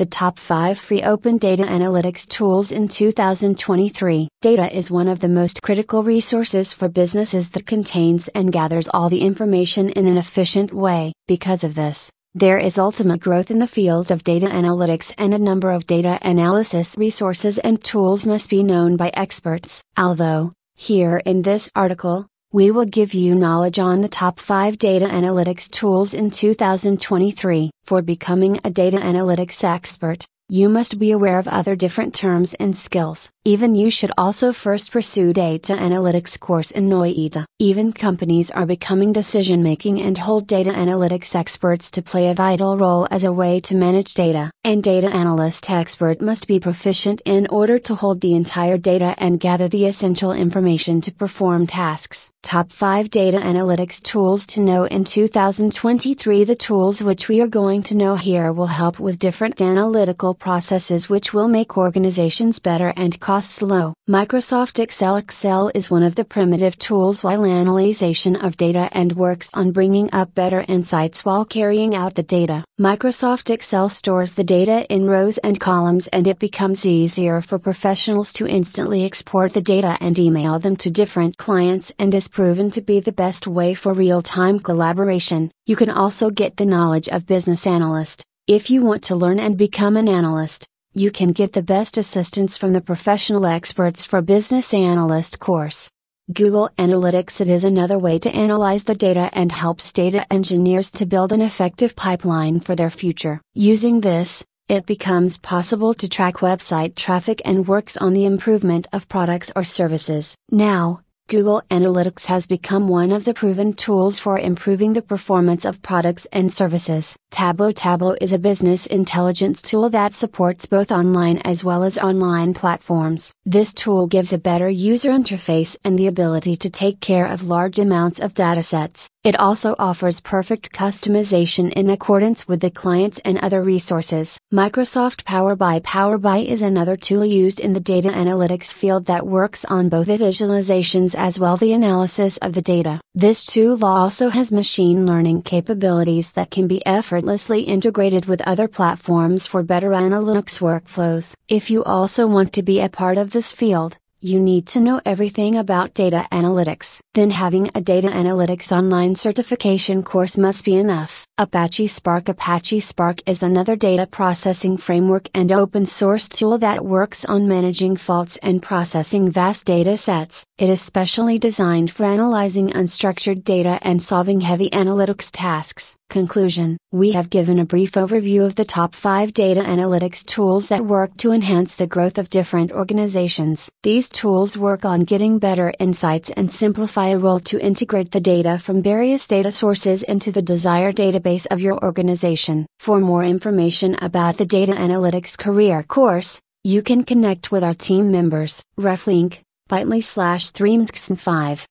The top 5 free open data analytics tools in 2023. Data is one of the most critical resources for businesses that contains and gathers all the information in an efficient way. Because of this, there is ultimate growth in the field of data analytics and a number of data analysis resources and tools must be known by experts. Although, here in this article, we will give you knowledge on the top 5 data analytics tools in 2023. For becoming a data analytics expert, you must be aware of other different terms and skills. Even you should also first pursue data analytics course in NOIDA. Even companies are becoming decision making and hold data analytics experts to play a vital role as a way to manage data. And data analyst expert must be proficient in order to hold the entire data and gather the essential information to perform tasks. Top 5 Data Analytics Tools to Know in 2023 The tools which we are going to know here will help with different analytical processes which will make organizations better and costs low. Microsoft Excel Excel is one of the primitive tools while analyzation of data and works on bringing up better insights while carrying out the data. Microsoft Excel stores the data in rows and columns and it becomes easier for professionals to instantly export the data and email them to different clients and is proven to be the best way for real-time collaboration. You can also get the knowledge of business analyst. If you want to learn and become an analyst, you can get the best assistance from the professional experts for Business Analyst course. Google Analytics It is another way to analyze the data and helps data engineers to build an effective pipeline for their future. Using this, it becomes possible to track website traffic and works on the improvement of products or services. Now, Google Analytics has become one of the proven tools for improving the performance of products and services. Tableau Tableau is a business intelligence tool that supports both online as well as online platforms. This tool gives a better user interface and the ability to take care of large amounts of datasets. It also offers perfect customization in accordance with the clients and other resources. Microsoft Power BI Power BI is another tool used in the data analytics field that works on both the visualizations as well the analysis of the data. This tool also has machine learning capabilities that can be effortlessly integrated with other platforms for better analytics workflows. If you also want to be a part of this field, you need to know everything about data analytics. Then having a data analytics online certification course must be enough. Apache Spark Apache Spark is another data processing framework and open source tool that works on managing faults and processing vast data sets. It is specially designed for analyzing unstructured data and solving heavy analytics tasks. Conclusion We have given a brief overview of the top 5 data analytics tools that work to enhance the growth of different organizations. These tools work on getting better insights and simplify a role to integrate the data from various data sources into the desired database of your organization. For more information about the Data Analytics Career Course, you can connect with our team members. Reflink, bit.ly slash 3 5